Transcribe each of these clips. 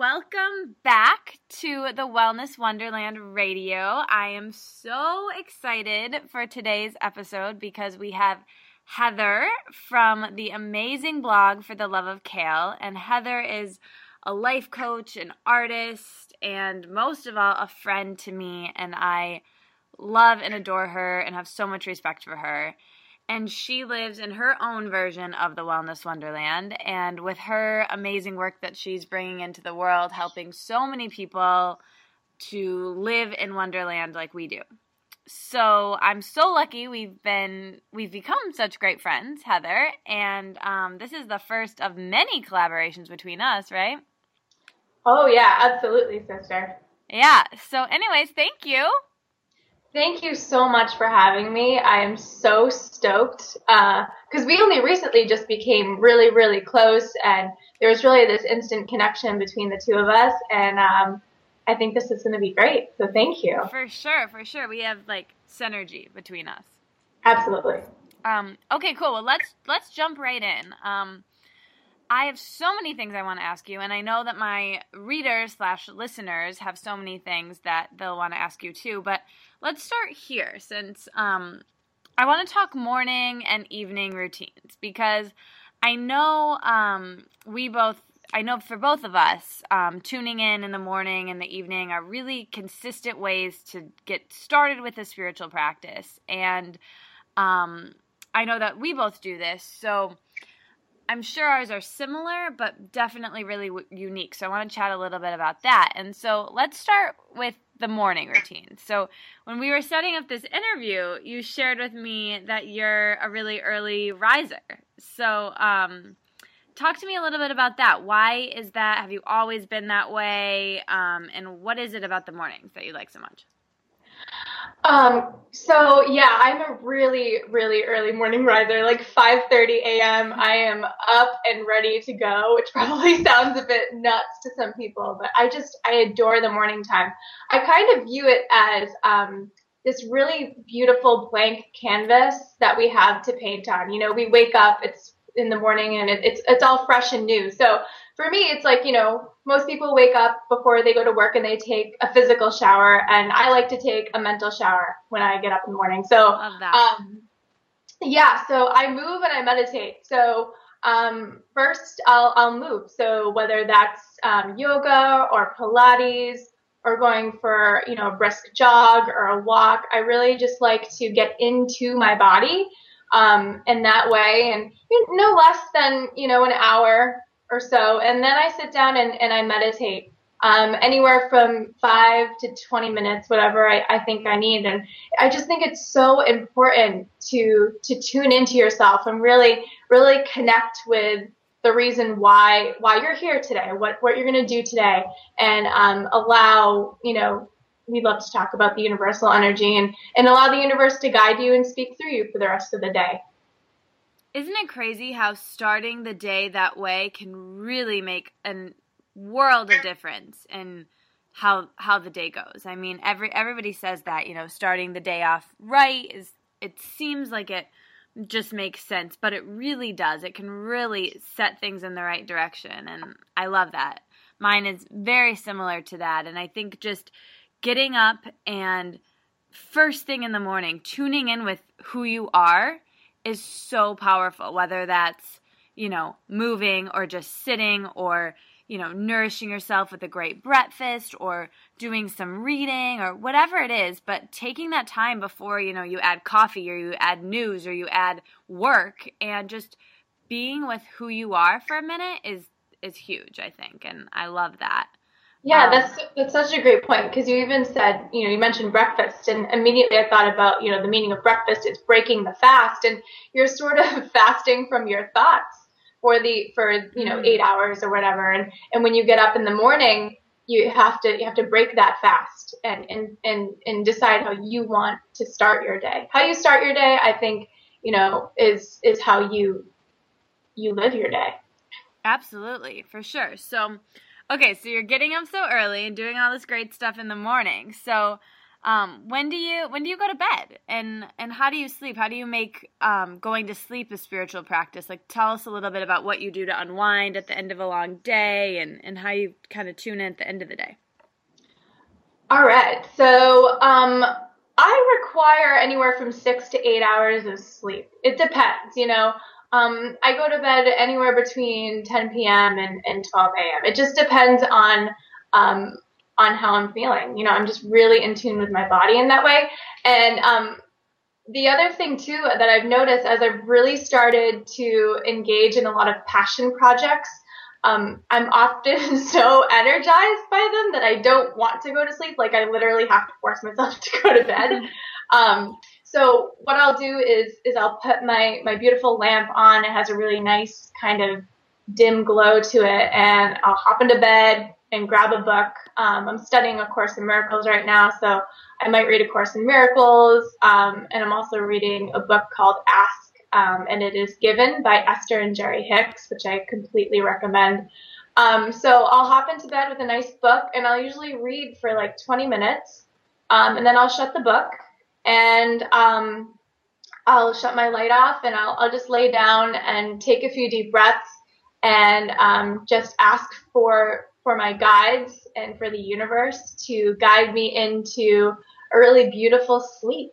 Welcome back to the Wellness Wonderland Radio. I am so excited for today's episode because we have Heather from the amazing blog For the Love of Kale. And Heather is a life coach, an artist, and most of all, a friend to me. And I love and adore her and have so much respect for her and she lives in her own version of the wellness wonderland. And with her amazing work that she's bringing into the world helping so many people to live in wonderland like we do. So i'm so lucky we've been we've become such great friends heather. And um, this is the first of many collaborations between us right? Oh yeah absolutely sister. Yeah. So anyways thank you Thank you so much for having me. I am so stoked because uh, we only recently just became really, really close, and there was really this instant connection between the two of us, and um, I think this is going to be great. So thank you. For sure, for sure, we have like synergy between us. Absolutely. Um, okay, cool. Well, let's let's jump right in. Um, I have so many things I want to ask you, and I know that my readers slash listeners have so many things that they'll want to ask you too. But let's start here, since um, I want to talk morning and evening routines because I know um, we both. I know for both of us, um, tuning in in the morning and the evening are really consistent ways to get started with a spiritual practice. And um, I know that we both do this. So, I'm sure ours are similar, but definitely really w- unique. So I want to chat a little bit about that. And so let's start with the morning routine. So when we were setting up this interview, you shared with me that you're a really early riser. So um, talk to me a little bit about that. Why is that? Have you always been that way? Um, and what is it about the mornings that you like so much? Um, so yeah, I'm a really, really early morning riser, like 5:30 a.m. I am up and ready to go, which probably sounds a bit nuts to some people, but I just I adore the morning time. I kind of view it as um, this really beautiful blank canvas that we have to paint on. You know, we wake up, it's in the morning, and it, it's it's all fresh and new. So for me, it's like, you know, most people wake up before they go to work and they take a physical shower, and I like to take a mental shower when I get up in the morning. So, um, yeah, so I move and I meditate. So, um, first I'll, I'll move. So whether that's um, yoga or Pilates or going for, you know, a brisk jog or a walk, I really just like to get into my body um, in that way and no less than, you know, an hour or so. And then I sit down and, and I meditate. Um, anywhere from five to 20 minutes, whatever I, I think I need. And I just think it's so important to, to tune into yourself and really, really connect with the reason why, why you're here today, what, what you're going to do today and, um, allow, you know, we love to talk about the universal energy and, and allow the universe to guide you and speak through you for the rest of the day. Isn't it crazy how starting the day that way can really make a world of difference in how how the day goes? I mean, every everybody says that, you know, starting the day off right is it seems like it just makes sense, but it really does. It can really set things in the right direction and I love that. Mine is very similar to that and I think just getting up and first thing in the morning tuning in with who you are is so powerful, whether that's, you know, moving or just sitting or, you know, nourishing yourself with a great breakfast or doing some reading or whatever it is. But taking that time before, you know, you add coffee or you add news or you add work and just being with who you are for a minute is is huge, I think. And I love that. Yeah, um, that's that's such a great point because you even said, you know, you mentioned breakfast, and immediately I thought about, you know, the meaning of breakfast is breaking the fast, and you're sort of fasting from your thoughts for the for you know mm-hmm. eight hours or whatever, and and when you get up in the morning, you have to you have to break that fast and and and and decide how you want to start your day. How you start your day, I think, you know, is is how you you live your day. Absolutely, for sure. So Okay, so you're getting up so early and doing all this great stuff in the morning. So, Um, when do you when do you go to bed and and how do you sleep? How do you make um, going to sleep a spiritual practice? Like tell us a little bit about what you do to unwind at the end of a long day and and how you kind of tune in at the end of the day. All right. So um, I require anywhere from six to eight hours of sleep. It depends, you know. Um, I go to bed anywhere between 10 p.m. and, and 12 a.m. It just depends on um, on how I'm feeling. You know, I'm just really in tune with my body in that way. And um, the other thing too that I've noticed as I've really started to engage in a lot of passion projects, um, I'm often so energized by them that I don't want to go to sleep. Like I literally have to force myself to go to bed. Um, so what I'll do is is I'll put my my beautiful lamp on. It has a really nice kind of dim glow to it, and I'll hop into bed and grab a book. Um, I'm studying A Course in Miracles right now, so I might read A Course in Miracles, um, and I'm also reading a book called Ask, um, and it is given by Esther and Jerry Hicks, which I completely recommend. Um, so I'll hop into bed with a nice book, and I'll usually read for like 20 minutes, um, and then I'll shut the book and um, I'll shut my light off and I'll, I'll just lay down and take a few deep breaths and um, just ask for for my guides and for the universe to guide me into a really beautiful sleep.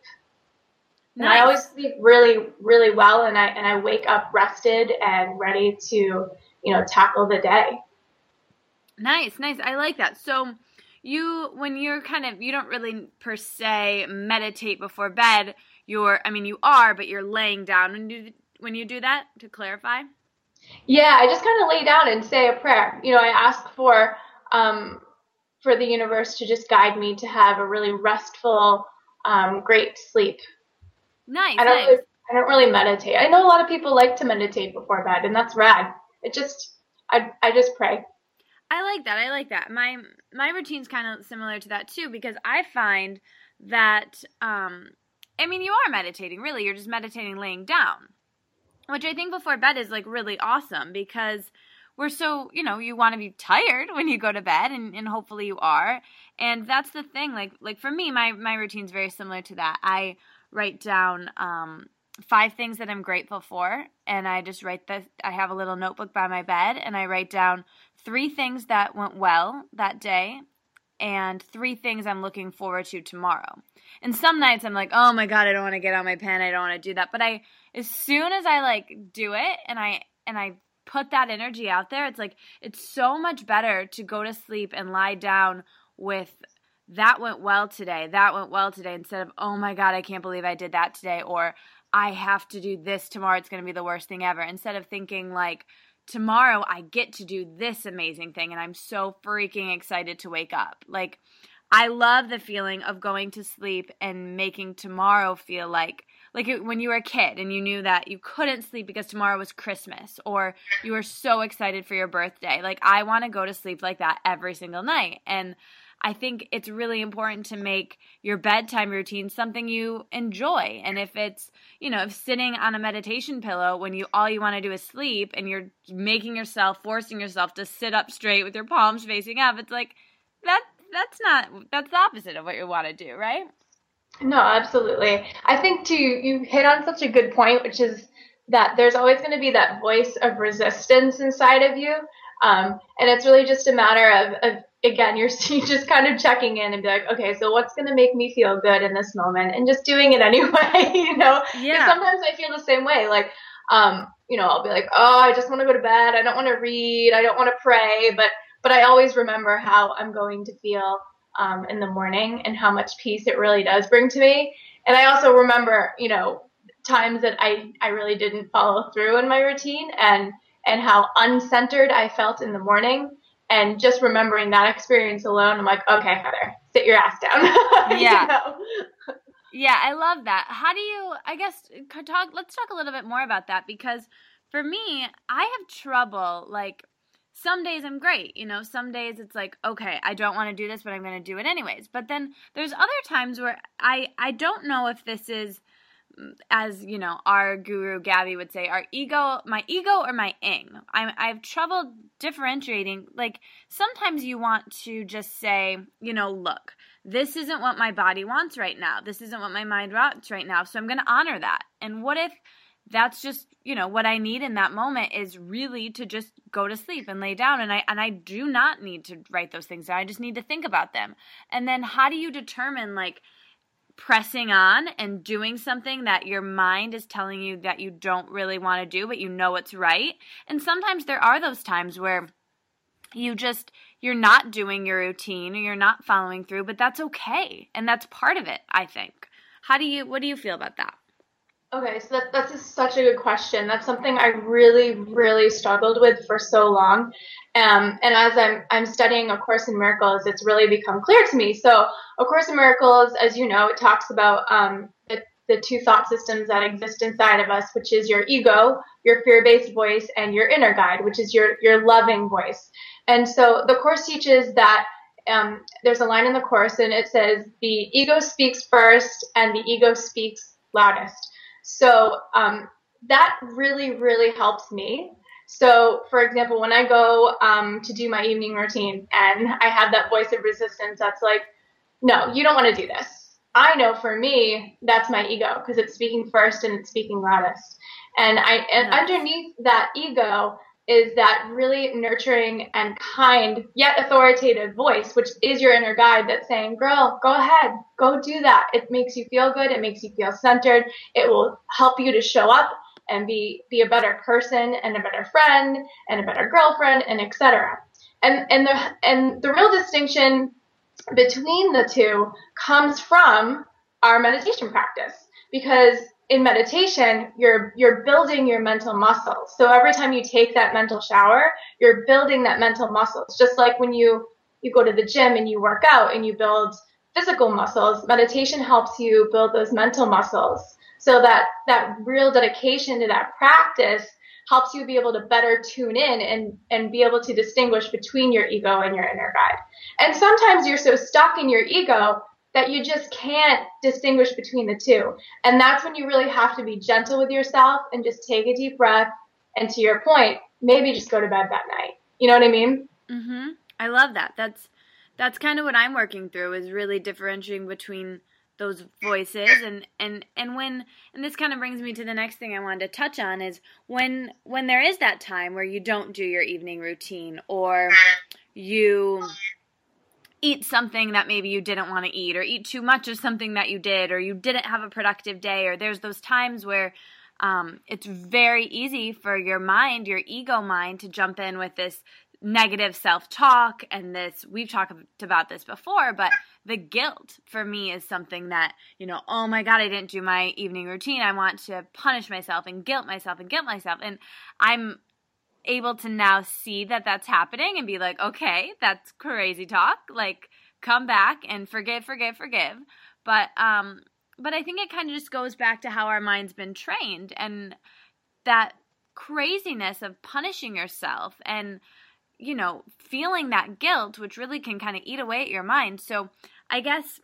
Nice. And I always sleep really, really well, and I and I wake up rested and ready to, you know, tackle the day. Nice, nice. I like that. So you when you're kind of you don't really per se meditate before bed you're i mean you are but you're laying down. When you when you do that to clarify? Yeah i just kind of lay down and say a prayer. You know i ask for um for the universe to just guide me to have a really restful um great sleep. Nice i don't nice. really, i don't really meditate. I know a lot of people like to meditate before bed and that's rad. It just i i just pray I like that. I like that. My my routine's kind of similar to that too because I find that um I mean you are meditating, really. You're just meditating laying down. Which I think before bed is like really awesome because we're so, you know, you want to be tired when you go to bed and, and hopefully you are. And that's the thing. Like like for me, my my routine's very similar to that. I write down um five things that I'm grateful for and I just write the I have a little notebook by my bed and I write down three things that went well that day and three things I'm looking forward to tomorrow. And some nights I'm like, "Oh my god, I don't want to get on my pen. I don't want to do that." But I as soon as I like do it and I and I put that energy out there, it's like it's so much better to go to sleep and lie down with that went well today. That went well today instead of, "Oh my god, I can't believe I did that today," or I have to do this tomorrow. It's going to be the worst thing ever. Instead of thinking like, tomorrow I get to do this amazing thing and I'm so freaking excited to wake up. Like, I love the feeling of going to sleep and making tomorrow feel like like when you were a kid and you knew that you couldn't sleep because tomorrow was Christmas or you were so excited for your birthday. Like I want to go to sleep like that every single night. And I think it's really important to make your bedtime routine something you enjoy. And if it's, you know, if sitting on a meditation pillow when you all you want to do is sleep and you're making yourself, forcing yourself to sit up straight with your palms facing up, it's like that that's not that's the opposite of what you want to do, right? No, absolutely. I think too you hit on such a good point, which is that there's always going to be that voice of resistance inside of you. Um, and it's really just a matter of, of again, you're just kind of checking in and be like, okay, so what's going to make me feel good in this moment, and just doing it anyway, you know? Yeah. Sometimes I feel the same way, like, um, you know, I'll be like, oh, I just want to go to bed. I don't want to read. I don't want to pray, but but I always remember how I'm going to feel um, in the morning and how much peace it really does bring to me. And I also remember, you know, times that I I really didn't follow through in my routine and and how uncentered I felt in the morning and just remembering that experience alone, I'm like, okay, Heather, sit your ass down. Yeah. you know? Yeah, I love that. How do you? I guess talk. Let's talk a little bit more about that because for me, I have trouble. Like some days I'm great, you know. Some days it's like, okay, I don't want to do this, but I'm going to do it anyways. But then there's other times where I I don't know if this is as you know, our guru Gabby would say, our ego, my ego or my ing. I'm, I have trouble differentiating. Like sometimes you want to just say, you know, look, this isn't what my body wants right now. This isn't what my mind wants right now. So I'm going to honor that. And what if that's just you know what i need in that moment is really to just go to sleep and lay down and i and i do not need to write those things down i just need to think about them and then how do you determine like pressing on and doing something that your mind is telling you that you don't really want to do but you know it's right. And sometimes there are those times where you just you're not doing your routine or you're not following through but that's okay and that's part of it i think. How do you what do you feel about that Okay, so that, that's such a good question. That's something I really, really struggled with for so long. Um, and as I'm, I'm studying A Course in Miracles, it's really become clear to me. So, A Course in Miracles, as you know, it talks about um, the, the two thought systems that exist inside of us, which is your ego, your fear-based voice, and your inner guide, which is your, your loving voice. And so the Course teaches that um, there's a line in the Course, and it says, the ego speaks first, and the ego speaks loudest. So um, that really, really helps me. So, for example, when I go um, to do my evening routine and I have that voice of resistance that's like, no, you don't want to do this. I know for me, that's my ego because it's speaking first and it's speaking loudest. And I, and underneath that ego is that really nurturing and kind yet authoritative voice, which is your inner guide that's saying, girl, go ahead, go do that. It makes you feel good. It makes you feel centered. It will help you to show up and be, be a better person and a better friend and a better girlfriend and etc. And, and the, and the real distinction between the two comes from our meditation practice because in meditation, you're you're building your mental muscles. So every time you take that mental shower, you're building that mental muscles. Just like when you you go to the gym and you work out and you build physical muscles, meditation helps you build those mental muscles. So that that real dedication to that practice helps you be able to better tune in and and be able to distinguish between your ego and your inner guide. And sometimes you're so stuck in your ego that you just can't distinguish between the two. And that's when you really have to be gentle with yourself and just take a deep breath. And to your point, maybe just go to bed that night. You know what I mean? Mm-hmm. I love that. That's that's kind of what I'm working through is really differentiating between those voices and and and when and this kind of brings me to the next thing I wanted to touch on is when when there is that time where you don't do your evening routine or you eat something that maybe you didn't want to eat or eat too much of something that you did or you didn't have a productive day or there's those times where um, it's very easy for your mind your ego mind to jump in with this negative self-talk and this we've talked about this before but the guilt for me is something that you know oh my god i didn't do my evening routine i want to punish myself and guilt myself and guilt myself. And i'm able to now see that that's happening and be like, okay, that's crazy talk. Like, come back and forgive, forgive, forgive. But um, but I think it kind of just goes back to how our mind's been trained and that craziness of punishing yourself and you know feeling that guilt which really can kind of eat away at your mind so i guess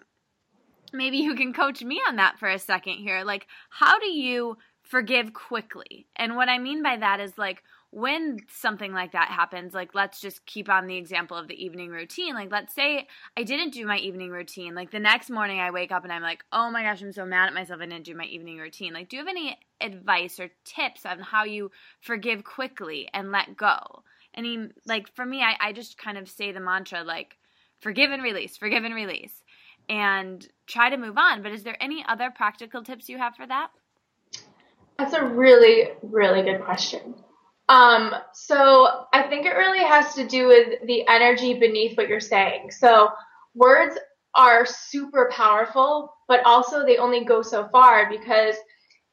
maybe you can coach me on that for a second here like how do you forgive quickly and what i mean by that is like when something like that happens, like let's just keep on the example of the evening routine. Like, let's say I didn't do my evening routine. Like, the next morning I wake up and I'm like, oh my gosh, I'm so mad at myself I didn't do my evening routine. Like, do you have any advice or tips on how you forgive quickly and let go? Any, like, for me, I, I just kind of say the mantra, like, forgive and release, forgive and release, and try to move on. But is there any other practical tips you have for that? That's a really, really good question. Um, so I think it really has to do with the energy beneath what you're saying. So words are super powerful, but also they only go so far because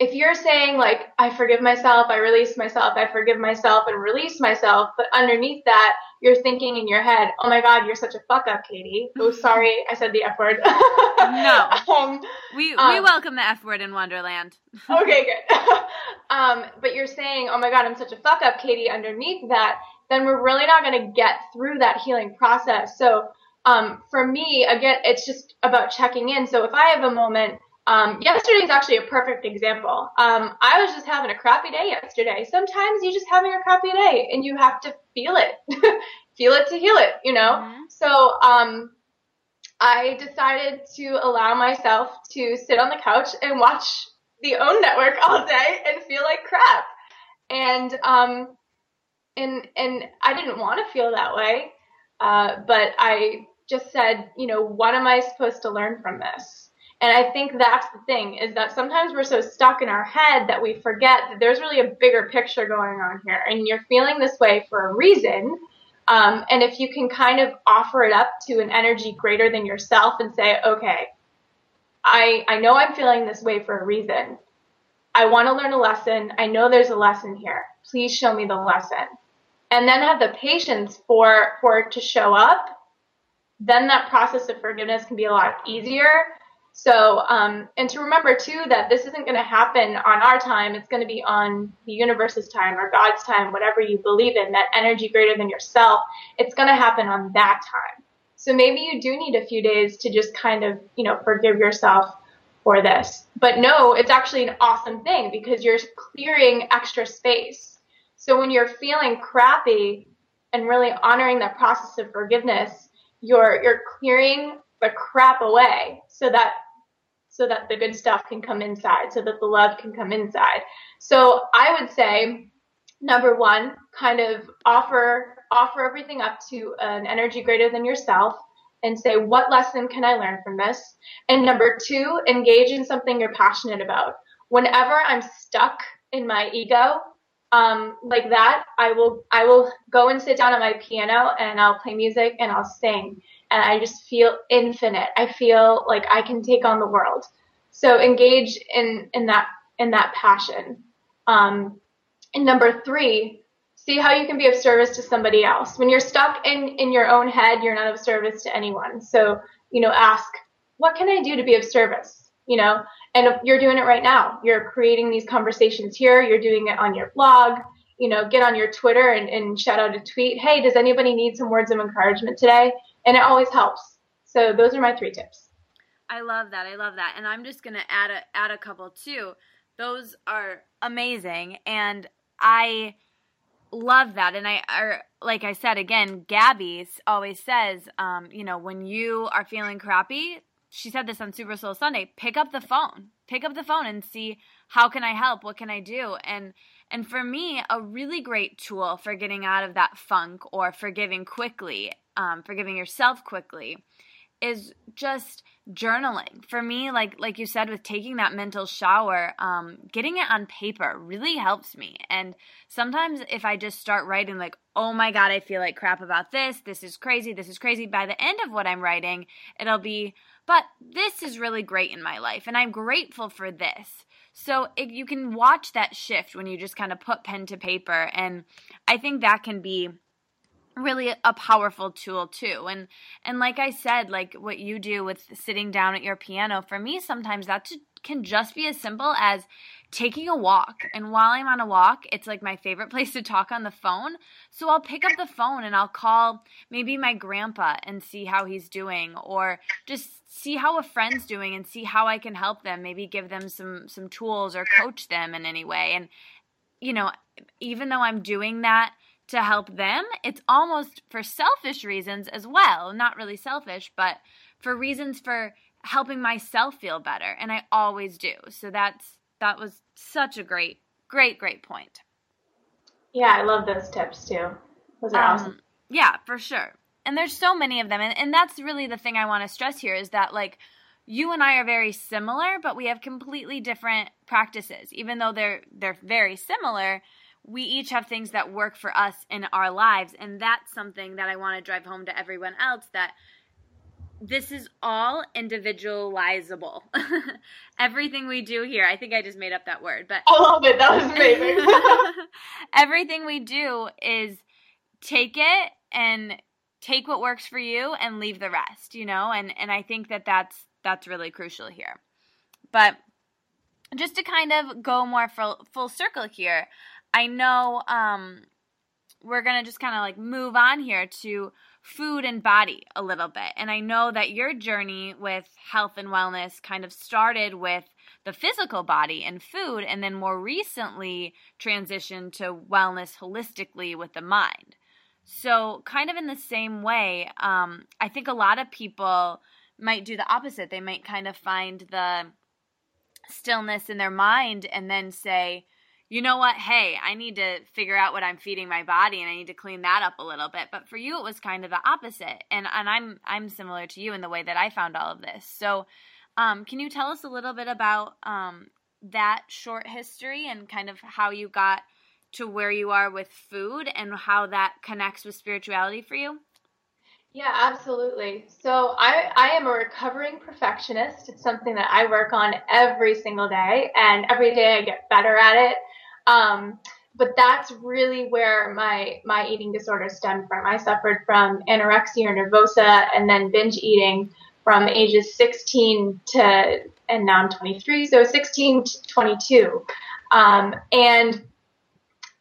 if you're saying like I forgive myself, I release myself, I forgive myself and release myself, but underneath that you're thinking in your head, "Oh my god, you're such a fuck up, Katie." Oh, sorry, I said the F word. no. Um, we um, we welcome the F word in Wonderland. okay, good. um, but you're saying, "Oh my god, I'm such a fuck up, Katie." Underneath that, then we're really not going to get through that healing process. So, um, for me, again, it's just about checking in. So if I have a moment Um, yesterday is actually a perfect example. Um, I was just having a crappy day yesterday. Sometimes you're just having a crappy day and you have to feel it, feel it to heal it, you know? Mm-hmm. So, um, I decided to allow myself to sit on the couch and watch the OWN network all day and feel like crap. And, um, and, and I didn't want to feel that way. Uh, but I just said, you know, what am I supposed to learn from this? And I think that's the thing is that sometimes we're so stuck in our head that we forget that there's really a bigger picture going on here. And you're feeling this way for a reason. Um, and if you can kind of offer it up to an energy greater than yourself and say, okay, I, I know I'm feeling this way for a reason. I want to learn a lesson. I know there's a lesson here. Please show me the lesson. And then have the patience for, for it to show up. Then that process of forgiveness can be a lot easier so, um, and to remember too that this isn't going to happen on our time. It's going to be on the universe's time or God's time, whatever you believe in, that energy greater than yourself. It's going to happen on that time. So maybe you do need a few days to just kind of, you know, forgive yourself for this. But no, it's actually an awesome thing because you're clearing extra space. So when you're feeling crappy and really honoring that process of forgiveness, you're, you're clearing the crap away so that so that the good stuff can come inside, so that the love can come inside. So I would say number one, kind of offer offer everything up to an energy greater than yourself and say, what lesson can I learn from this? And number two, engage in something you're passionate about. Whenever I'm stuck in my ego, um, like that, I will I will go and sit down at my piano and I'll play music and I'll sing and I just feel infinite. I feel like I can take on the world. So engage in in that in that passion. Um, and number three, see how you can be of service to somebody else. When you're stuck in in your own head, you're not of service to anyone. So you know, ask, what can I do to be of service? You know, and you're doing it right now. You're creating these conversations here. You're doing it on your blog. You know, get on your Twitter and, and shout out a tweet. Hey, does anybody need some words of encouragement today? And it always helps. So those are my three tips. I love that. I love that. And I'm just going to add a add a couple too. Those are amazing and I love that and I are like I said again, Gabby always says um, you know, when you are feeling crappy, she said this on Super Soul Sunday, pick up the phone. Pick up the phone and see how can I help? What can I do? And and for me, a really great tool for getting out of that funk or forgiving quickly um, forgiving yourself quickly is just journaling. For me like like you said with taking that mental shower um, getting it on paper really helps me. And sometimes if i just start writing like oh my god i feel like crap about this. This is crazy. This is crazy. By the end of what i'm writing it'll be but this is really great in my life and i'm grateful for this. So you can watch that shift when you just kind of put pen to paper and i think that can be really a powerful tool too. And and like i said like what you do with sitting down at your piano for me sometimes that can just be as simple as taking a walk. And while i'm on a walk it's like my favorite place to talk on the phone. So i'll pick up the phone and i'll call maybe my grandpa and see how he's doing or just see how a friend's doing and see how i can help them maybe give them some some tools or coach them in any way. And you know even though i'm doing that to help them. It's almost for selfish reasons as well. Not really selfish, but for reasons for helping myself feel better. And I always do. So that's that was such a great, great, great point. Yeah, I love those tips too. Those are um, awesome. Yeah, for sure. And there's so many of them. And, and that's really the thing I want to stress here is that like you and I are very similar, but we have completely different practices. Even though they're they're very similar, we each have things that work for us in our lives. And that's something that i want to drive home to everyone else that this is all individualizable. Everything we do here i think i just made up that word but i love it. That was amazing. Everything we do is take it and take what works for you and leave the rest you know? And and i think that that's that's really crucial here. But just to kind of go more full, full circle here I know um, we're going to just kind of like move on here to food and body a little bit. And I know that your journey with health and wellness kind of started with the physical body and food, and then more recently transitioned to wellness holistically with the mind. So, kind of in the same way, um, I think a lot of people might do the opposite. They might kind of find the stillness in their mind and then say, you know what? Hey, I need to figure out what I'm feeding my body and I need to clean that up a little bit. But for you it was kind of the opposite. And and I'm I'm similar to you in the way that I found all of this. So, um, can you tell us a little bit about um, that short history and kind of how you got to where you are with food and how that connects with spirituality for you? Yeah, absolutely. So I, I am a recovering perfectionist. It's something that I work on every single day, and every day I get better at it. Um, but that's really where my my eating disorder stemmed from. I suffered from anorexia nervosa and then binge eating from ages 16 to and now I'm 23, so 16 to 22. Um, and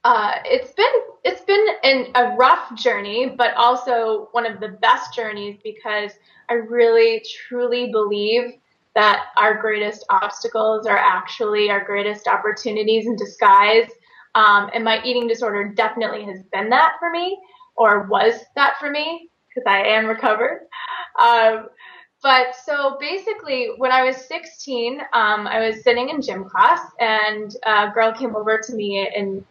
uh, it's been it's been an, a rough journey, but also one of the best journeys because I really truly believe that our greatest obstacles are actually our greatest opportunities in disguise. Um, and my eating disorder definitely has been that for me, or was that for me, because I am recovered. Um, but so basically, when I was 16, um, I was sitting in gym class, and a girl came over to me and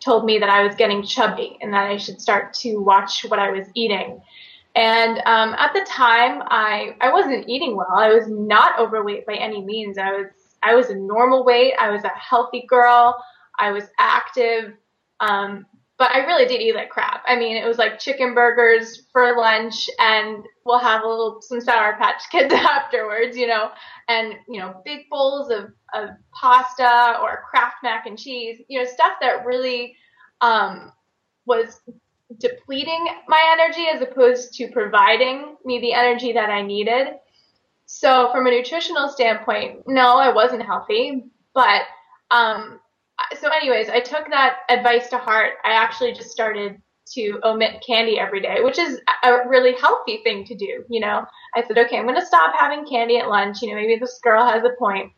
told me that I was getting chubby and that I should start to watch what I was eating. And um, at the time, I I wasn't eating well. I was not overweight by any means. I was I was a normal weight. I was a healthy girl. I was active. Um, but I really did eat like crap. I mean, it was like chicken burgers for lunch, and we'll have a little some Sour Patch Kids afterwards, you know, and you know, big bowls of of pasta or Kraft mac and cheese, you know, stuff that really um, was depleting my energy as opposed to providing me the energy that I needed. So, from a nutritional standpoint, no, I wasn't healthy, but um, so anyways, I took that advice to heart. I actually just started to omit candy every day, which is a really healthy thing to do. You know, I said, okay, I'm going to stop having candy at lunch. You know, maybe this girl has a point.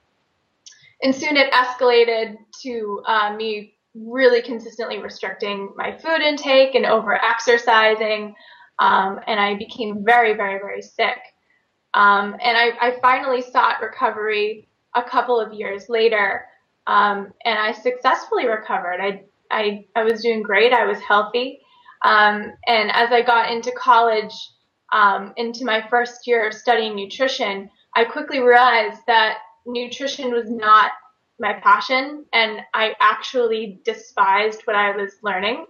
And soon it escalated to uh, me really consistently restricting my food intake and over exercising. Um, and I became very, very, very sick. Um, and I, I finally sought recovery a couple of years later. Um, and I successfully recovered. I, I, I was doing great. I was healthy. Um, and as I got into college, um, into my first year of studying nutrition, I quickly realized that nutrition was not my passion and I actually despised what I was learning.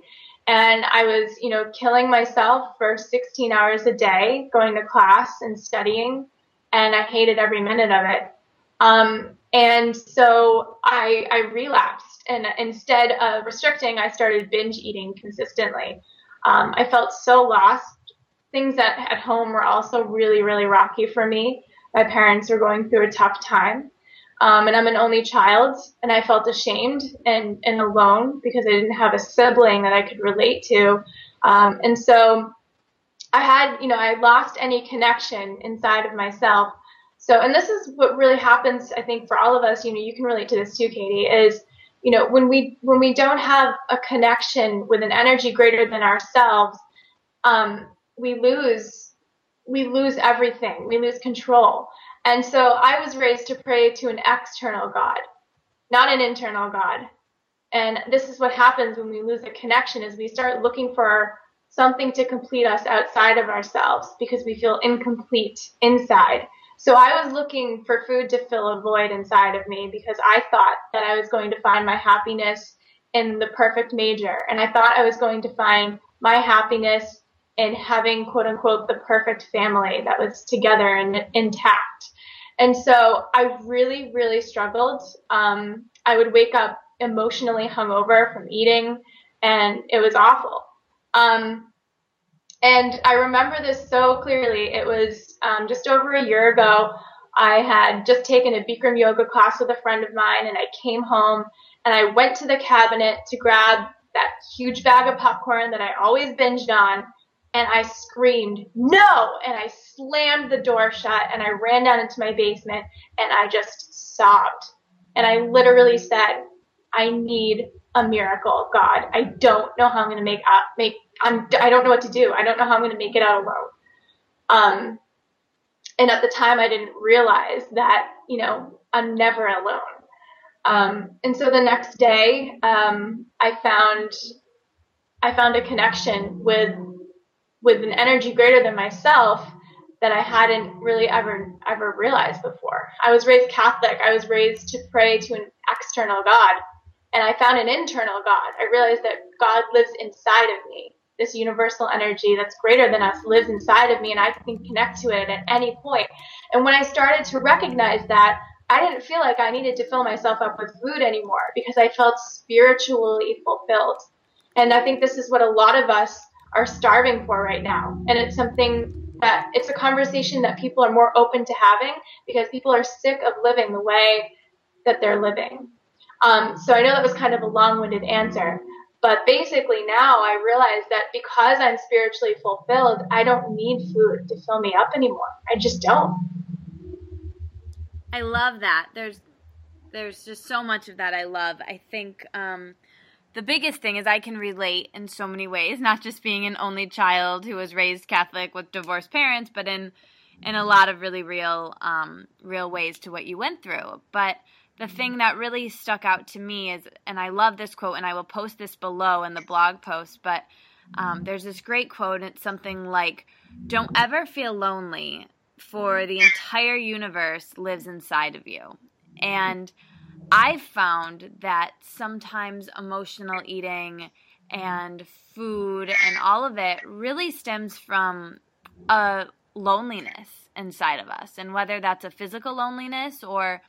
And I was, you know, killing myself for 16 hours a day, going to class and studying, and I hated every minute of it. Um, and so I, I relapsed, and instead of restricting, I started binge eating consistently. Um, I felt so lost. Things at, at home were also really, really rocky for me. My parents were going through a tough time. Um, and I'm an only child, and I felt ashamed and, and alone because I didn't have a sibling that I could relate to. Um, and so I had, you know, I lost any connection inside of myself. So, and this is what really happens, I think, for all of us. You know, you can relate to this too, Katie. Is you know, when we when we don't have a connection with an energy greater than ourselves, um, we lose we lose everything. We lose control. And so I was raised to pray to an external God, not an internal God. And this is what happens when we lose a connection is we start looking for something to complete us outside of ourselves because we feel incomplete inside. So I was looking for food to fill a void inside of me because I thought that I was going to find my happiness in the perfect major. And I thought I was going to find my happiness in having quote unquote the perfect family that was together and intact. And so I really, really struggled. Um, I would wake up emotionally hungover from eating, and it was awful. Um, and I remember this so clearly. It was um, just over a year ago. I had just taken a Bikram yoga class with a friend of mine, and I came home and I went to the cabinet to grab that huge bag of popcorn that I always binged on. And I screamed, no! And I slammed the door shut and I ran down into my basement and I just sobbed. And I literally said, I need a miracle, God. I don't know how I'm going to make up, make, I'm, I don't know what to do. I don't know how I'm going to make it out alone. Um, and at the time I didn't realize that, you know, I'm never alone. Um, and so the next day, um, I found, I found a connection with with an energy greater than myself that I hadn't really ever ever realized before. I was raised Catholic. I was raised to pray to an external God, and I found an internal God. I realized that God lives inside of me. This universal energy that's greater than us lives inside of me, and I can connect to it at any point. And when I started to recognize that, I didn't feel like I needed to fill myself up with food anymore because I felt spiritually fulfilled. And I think this is what a lot of us are starving for right now. And it's something that it's a conversation that people are more open to having because people are sick of living the way that they're living. Um, so I know that was kind of a long-winded answer, but basically now I realize that because I'm spiritually fulfilled, I don't need food to fill me up anymore. I just don't. I love that. There's there's just so much of that I love. I think um, the biggest thing is I can relate in so many ways, not just being an only child who was raised Catholic with divorced parents, but in in a lot of really real um, real ways to what you went through. But the thing that really stuck out to me is, and I love this quote, and I will post this below in the blog post, but um, there's this great quote, and it's something like, Don't ever feel lonely, for the entire universe lives inside of you. And I've found that sometimes emotional eating and food and all of it really stems from a loneliness inside of us. And whether that's a physical loneliness or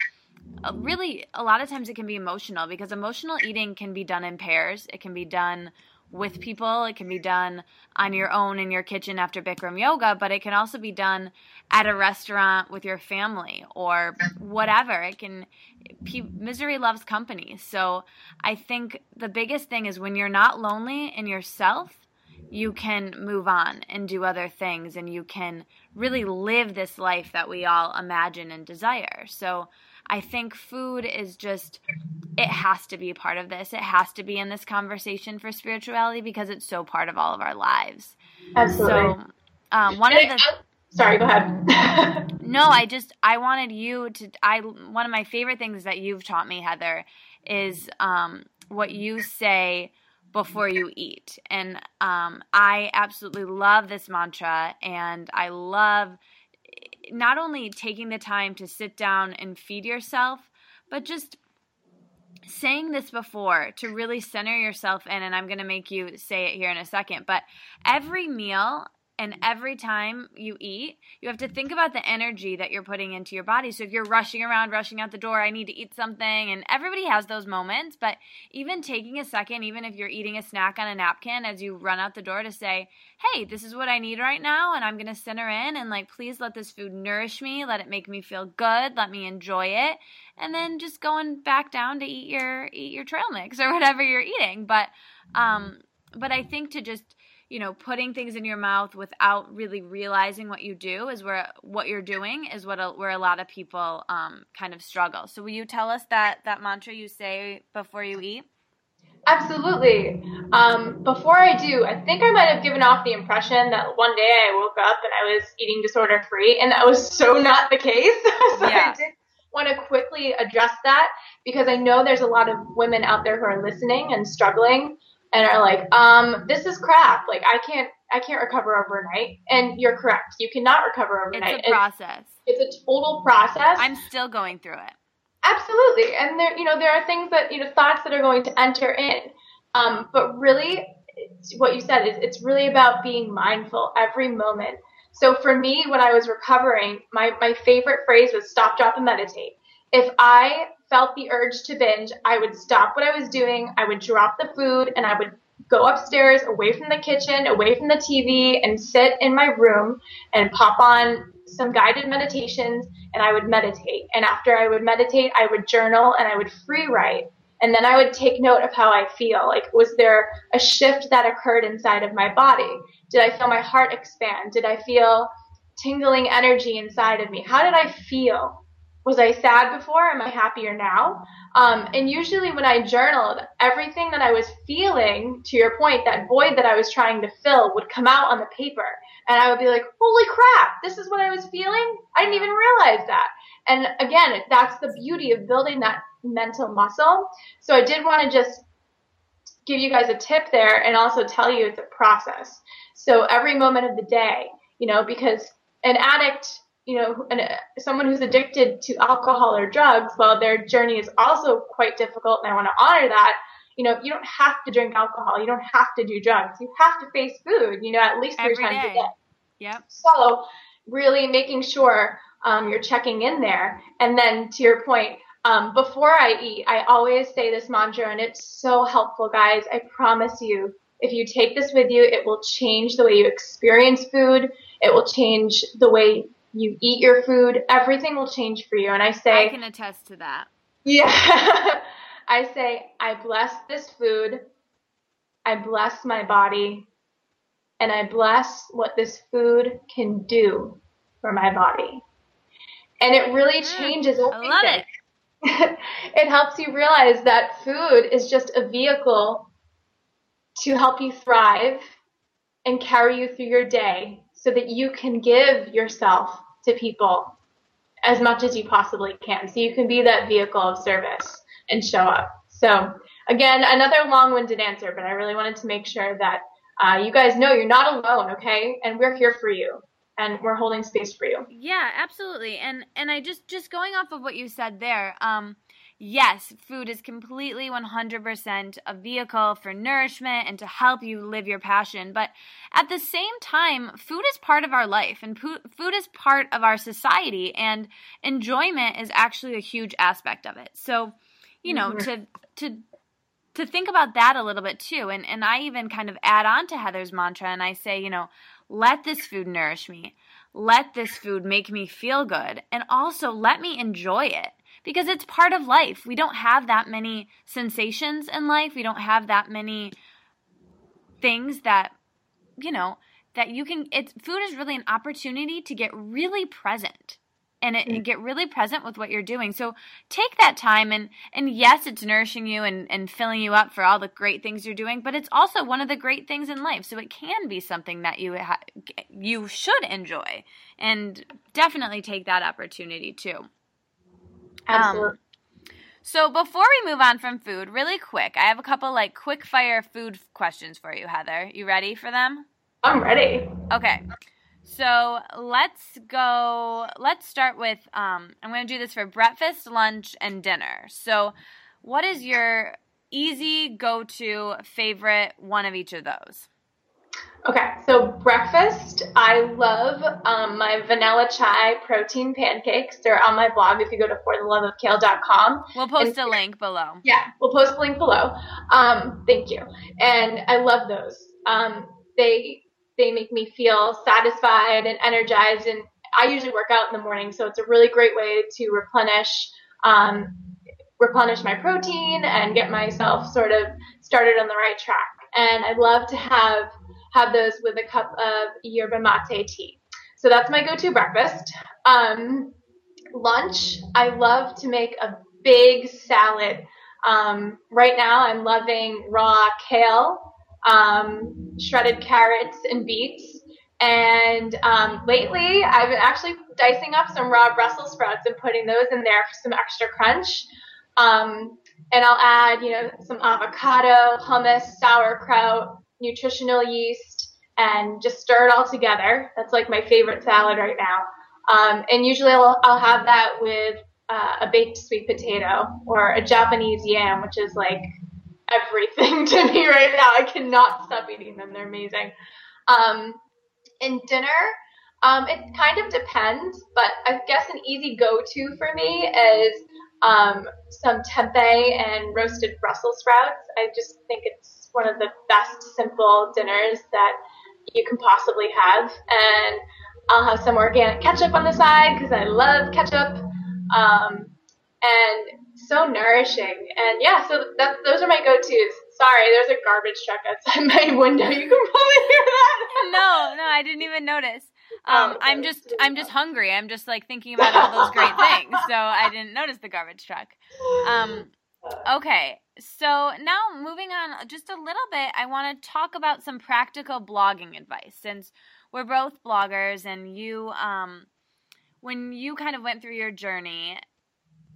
uh, really a lot of times it can be emotional because emotional eating can be done in pairs. It can be done with people. It can be done on your own in your kitchen after Bikram yoga, but it can also be done at a restaurant with your family or whatever. It can misery loves company. So I think the biggest thing is when you're not lonely in yourself, you can move on and do other things and you can really live this life that we all imagine and desire. So I think food is just, it has to be a part of this. It has to be in this conversation for spirituality because it's so part of all of our lives. Absolutely. So, um, one of the. Sorry, go ahead. no, I just, I wanted you to, I, one of my favorite things that you've taught me, Heather, is um, what you say before you eat. And um, I absolutely love this mantra and I love not only taking the time to sit down and feed yourself, but just saying this before to really center yourself in, and I'm going to make you say it here in a second, but every meal and every time you eat, you have to think about the energy that you're putting into your body. So if you're rushing around, rushing out the door, I need to eat something, and everybody has those moments, but even taking a second, even if you're eating a snack on a napkin as you run out the door to say, hey, this is what I need right now, and I'm gonna center in and like, please let this food nourish me, let it make me feel good, let me enjoy it, and then just going back down to eat your eat your trail mix or whatever you're eating. But um, but I think to just you know, putting things in your mouth without really realizing what you do is where what you're doing is what a, where a lot of people um, kind of struggle. So, will you tell us that that mantra you say before you eat? Absolutely. Um, before I do, I think I might have given off the impression that one day I woke up and I was eating disorder free, and that was so not the case. so yeah. I did want to quickly address that because I know there's a lot of women out there who are listening and struggling and are like, um, this is crap. Like I can't I can't recover overnight. And you're correct. You cannot recover overnight. It's a process. It's, it's a total process. I'm still going through it. Absolutely. And there you know, there are things that, you know, thoughts that are going to enter in. Um, but really what you said is it's really about being mindful every moment. So for me, when I was recovering, my, my favorite phrase was stop, drop, and meditate. If I felt the urge to binge, I would stop what I was doing, I would drop the food, and I would go upstairs away from the kitchen, away from the TV, and sit in my room and pop on some guided meditations and I would meditate. And after I would meditate, I would journal and I would free write. And then I would take note of how I feel. Like, was there a shift that occurred inside of my body? Did I feel my heart expand? Did I feel tingling energy inside of me? How did I feel? Was I sad before? Am I happier now? Um, and usually when I journaled, everything that I was feeling, to your point, that void that I was trying to fill would come out on the paper. And I would be like, holy crap, this is what I was feeling? I didn't even realize that. And again, that's the beauty of building that mental muscle. So I did want to just give you guys a tip there and also tell you it's a process. So every moment of the day, you know, because an addict, you know, an, someone who's addicted to alcohol or drugs, well, their journey is also quite difficult, and I want to honor that. You know, you don't have to drink alcohol. You don't have to do drugs. You have to face food. You know, at least three times day. a day. Yep. So, really making sure um, you're checking in there, and then to your point, um, before I eat, I always say this mantra, and it's so helpful, guys. I promise you, if you take this with you, it will change the way you experience food. It will change the way you eat your food. Everything will change for you. And I say, I can attest to that. Yeah. I say, I bless this food. I bless my body. And I bless what this food can do for my body. And it really mm, changes everything. I love it. it helps you realize that food is just a vehicle to help you thrive and carry you through your day so that you can give yourself to people as much as you possibly can. So you can be that vehicle of service and show up. So again, another long-winded answer, but I really wanted to make sure that uh, you guys know you're not alone, okay? And we're here for you and we're holding space for you. Yeah, absolutely. And and I just just going off of what you said there, um yes, food is completely 100% a vehicle for nourishment and to help you live your passion, but at the same time, food is part of our life and food is part of our society and enjoyment is actually a huge aspect of it. So, you know, mm-hmm. to to to think about that a little bit too. And and I even kind of add on to Heather's mantra and I say, you know, let this food nourish me. Let this food make me feel good. And also let me enjoy it because it's part of life. We don't have that many sensations in life. We don't have that many things that, you know, that you can it's food is really an opportunity to get really present and it, mm. get really present with what you're doing. So take that time and and yes, it's nourishing you and and filling you up for all the great things you're doing, but it's also one of the great things in life. So it can be something that you ha- you should enjoy and definitely take that opportunity too. Absolutely. Um, so before we move on from food, really quick, I have a couple like quick fire food questions for you, Heather. You ready for them? I'm ready. Okay. So let's go. Let's start with. Um, I'm going to do this for breakfast, lunch, and dinner. So, what is your easy go to favorite one of each of those? Okay, so breakfast, I love um, my vanilla chai protein pancakes. They're on my blog if you go to fortheloveofkale.com. We'll post and, a link below. Yeah, we'll post a link below. Um, thank you. And I love those. Um, they they make me feel satisfied and energized. And I usually work out in the morning, so it's a really great way to replenish um, replenish my protein and get myself sort of started on the right track. And I love to have have those with a cup of yerba mate tea. So that's my go-to breakfast. Um, lunch, I love to make a big salad. Um, right now, I'm loving raw kale um, shredded carrots and beets. And um, lately, I've been actually dicing up some raw Brussels sprouts and putting those in there for some extra crunch. Um, and I'll add, you know, some avocado, hummus, sauerkraut, nutritional yeast, and just stir it all together. That's like my favorite salad right now. Um, and usually I'll, I'll have that with uh, a baked sweet potato or a Japanese yam, which is like everything to me right now. I cannot stop eating them. They're amazing. Um, and dinner, um, it kind of depends, but I guess an easy go-to for me is um, some tempeh and roasted Brussels sprouts. I just think it's one of the best simple dinners that you can possibly have. And I'll have some organic ketchup on the side because I love ketchup. Um, and so nourishing. And yeah, so that those are my go-tos. Sorry, there's a garbage truck outside my window. You can probably hear that. no, no, I didn't even notice. Um, oh. I'm just I'm just hungry. I'm just like thinking about all those great things. So I didn't notice the garbage truck. Um, okay. So now moving on just a little bit, I want to talk about some practical blogging advice since we're both bloggers and you um when you kind of went through your journey,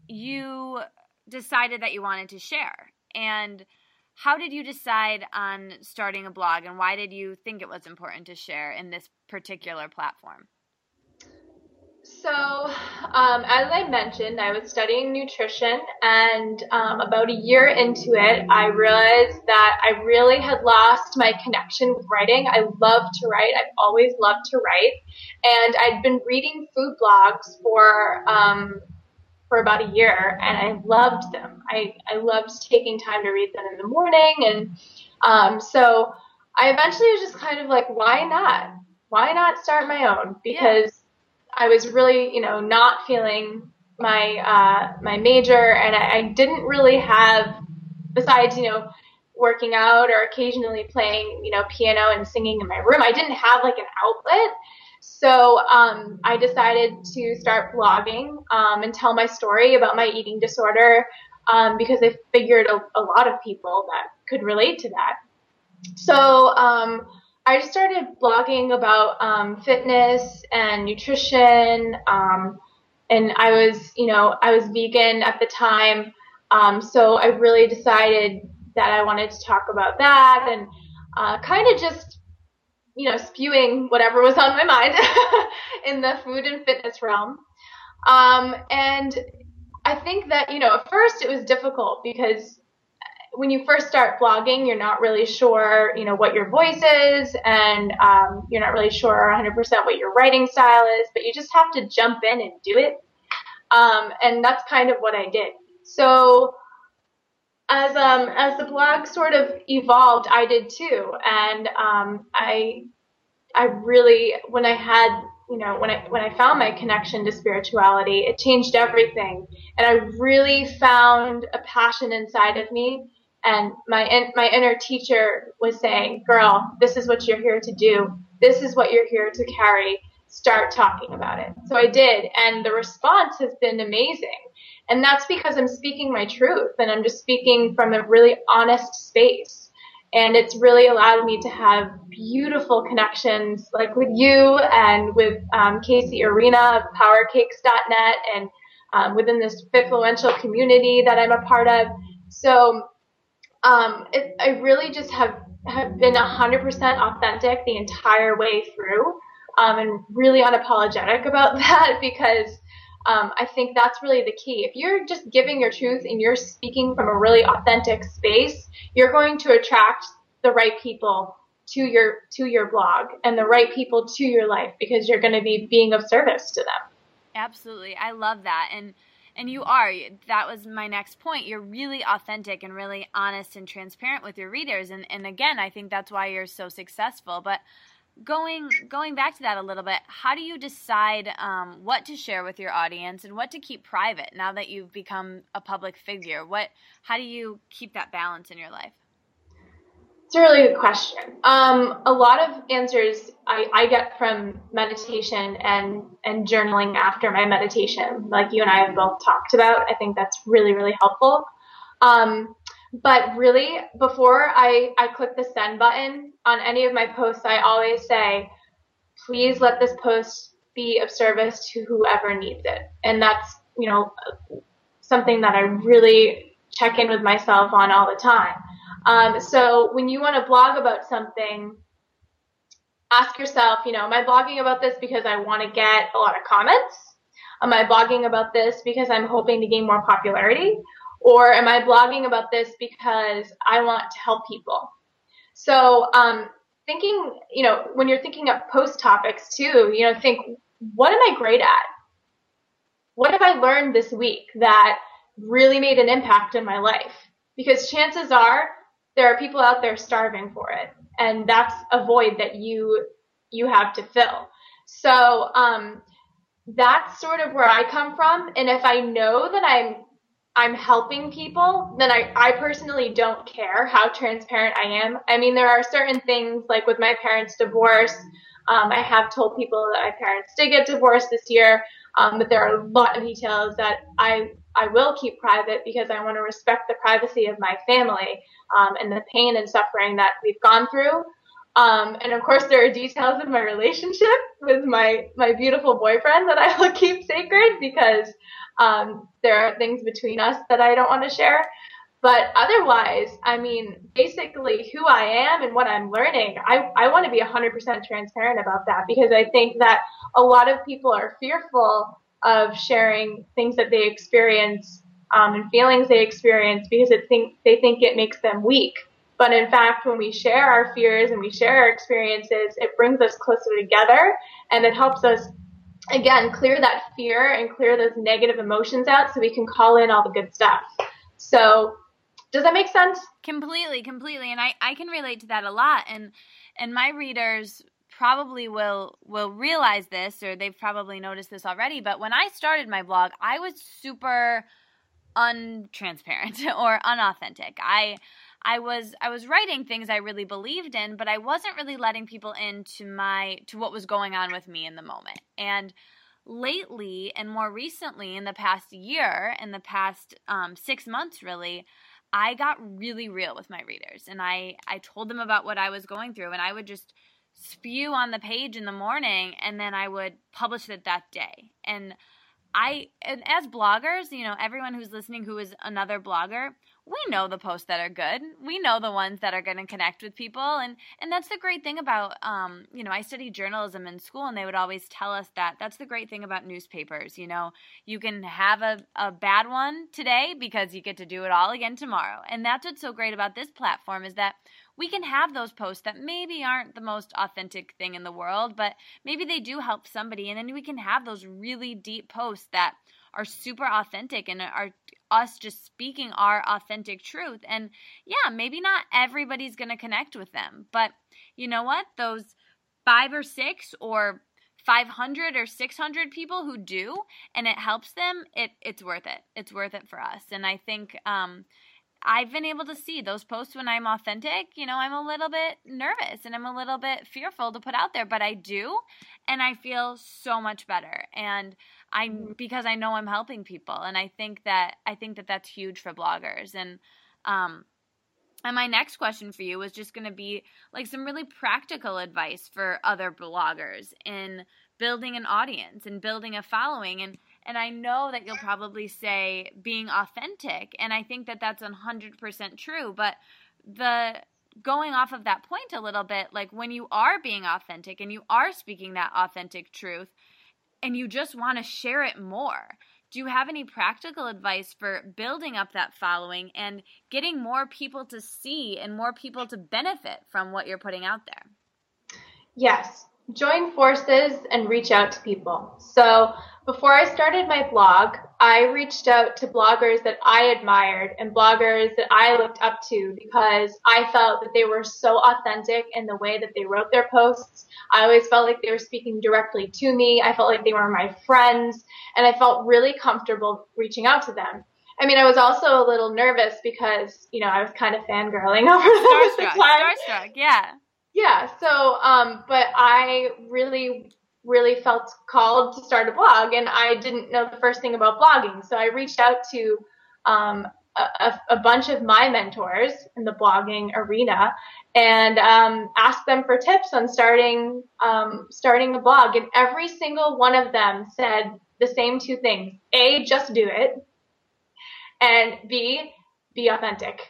you decided that you wanted to share. And how did you decide on starting a blog and why did you think it was important to share in this particular platform? So, um, as I mentioned, I was studying nutrition, and um, about a year into it, I realized that I really had lost my connection with writing. I love to write, I've always loved to write, and I'd been reading food blogs for um, for about a year, and I loved them. I, I loved taking time to read them in the morning, and um, so I eventually was just kind of like, why not? Why not start my own? Because yeah. I was really, you know, not feeling my uh, my major, and I, I didn't really have, besides, you know, working out or occasionally playing, you know, piano and singing in my room. I didn't have like an outlet. So um, I decided to start blogging um, and tell my story about my eating disorder um, because I figured a, a, lot of people that could relate to that. So um, I just started blogging about um, fitness and nutrition. Um, and I was, you know, I was vegan at the time. so I really decided that I wanted to talk about that and uh, kind of just you know, spewing whatever was on my mind in the food and fitness realm. Um, and I think that, you know, at first it was difficult because when you first start blogging, you're not really sure, you know, what your voice is and um, you're not really sure 100% what your writing style is, but you just have to jump in and do it. Um, and that's kind of what I did. So as um as the blog sort of evolved, I did too, and um, I I really when I had you know when I when I found my connection to spirituality, it changed everything, and I really found a passion inside of me. And my my inner teacher was saying, "Girl, this is what you're here to do. This is what you're here to carry. Start talking about it." So I did, and the response has been amazing. And that's because I'm speaking my truth and I'm just speaking from a really honest space. And it's really allowed me to have beautiful connections like with you and with um, Casey Arena of powercakes.net and um, within this influential community that I'm a part of. So um, it, I really just have, have been 100% authentic the entire way through um, and really unapologetic about that because um, I think that's really the key. If you're just giving your truth and you're speaking from a really authentic space, you're going to attract the right people to your to your blog and the right people to your life because you're going to be being of service to them. Absolutely. I love that. And and you are that was my next point you're really authentic and really honest and transparent with your readers and and again i think that's why you're so successful but going going back to that a little bit how do you decide um, what to share with your audience and what to keep private now that you've become a public figure? What how do you keep that balance in your life? It's a really good question. Um, a lot of answers I, I get from meditation and and journaling after my meditation like you and i have both talked about. I think that's really really helpful. Um, but really, before I, I click the send button on any of my posts, I always say, please let this post be of service to whoever needs it. And that's, you know, something that I really check in with myself on all the time. Um, so when you want to blog about something, ask yourself, you know, am I blogging about this because I want to get a lot of comments? Am I blogging about this because I'm hoping to gain more popularity? Or am I blogging about this because I want to help people? So, um, thinking, you know, when you're thinking of post topics too, you know, think, what am I great at? What have I learned this week that really made an impact in my life? Because chances are there are people out there starving for it. And that's a void that you, you have to fill. So, um, that's sort of where I come from. And if I know that I'm I'm helping people, then I, I personally don't care how transparent I am. I mean, there are certain things like with my parents' divorce. Um, I have told people that my parents did get divorced this year, um, but there are a lot of details that I I will keep private because I want to respect the privacy of my family um, and the pain and suffering that we've gone through. Um, and of course, there are details of my relationship with my my beautiful boyfriend that I will keep sacred because um, there are things between us that I don't want to share. But otherwise, I mean, basically who I am and what I'm learning, I, I want to be 100% transparent about that because I think that a lot of people are fearful of sharing things that they experience um, and feelings they experience because it think, they think it makes them weak. But in fact, when we share our fears and we share our experiences, it brings us closer together and it helps us again, clear that fear and clear those negative emotions out so we can call in all the good stuff. So, does that make sense? Completely, completely. And I, I can relate to that a lot. And and my readers probably will will realize this or they've probably noticed this already, but when I started my blog, I was super untransparent or unauthentic. I I was I was writing things I really believed in, but I wasn't really letting people into my to what was going on with me in the moment. And lately, and more recently, in the past year, in the past um, six months, really, I got really real with my readers, and I I told them about what I was going through, and I would just spew on the page in the morning, and then I would publish it that day, and. I and as bloggers, you know, everyone who's listening who is another blogger, we know the posts that are good. We know the ones that are going to connect with people, and and that's the great thing about um, you know, I studied journalism in school, and they would always tell us that that's the great thing about newspapers. You know, you can have a a bad one today because you get to do it all again tomorrow, and that's what's so great about this platform is that we can have those posts that maybe aren't the most authentic thing in the world, but maybe they do help somebody, and then we can have those really deep posts that are super authentic and are us just speaking our authentic truth. And yeah, maybe not everybody's going to connect with them, but you know what? Those five or six or 500 or 600 people who do and it helps them, it it's worth it. It's worth it for us. And I think um I've been able to see those posts when I'm authentic, you know, I'm a little bit nervous and I'm a little bit fearful to put out there, but I do and I feel so much better. And I mm-hmm. because I know I'm helping people and I think that I think that that's huge for bloggers and um and my next question for you was just going to be like some really practical advice for other bloggers in building an audience and building a following and and I know that you'll probably say being authentic and I think that that's 100% true but the going off of that point a little bit like when you are being authentic and you are speaking that authentic truth and you just want to share it more. Do you have any practical advice for building up that following and getting more people to see and more people to benefit from what you're putting out there? Yes, join forces and reach out to people. So, before I started my blog, I reached out to bloggers that I admired and bloggers that I looked up to because I felt that they were so authentic in the way that they wrote their posts. I always felt like they were speaking directly to me. I felt like they were my friends and I felt really comfortable reaching out to them. I mean, I was also a little nervous because, you know, I was kind of fangirling over them Starstruck, at the time. Starstruck, yeah. Yeah, so, um, but I really really felt called to start a blog and I didn't know the first thing about blogging. So I reached out to um, a, a, bunch of my mentors in the blogging arena and um, asked them for tips on starting um, starting a blog. And every single one of them said the same two things: A, just do it, and B, be authentic.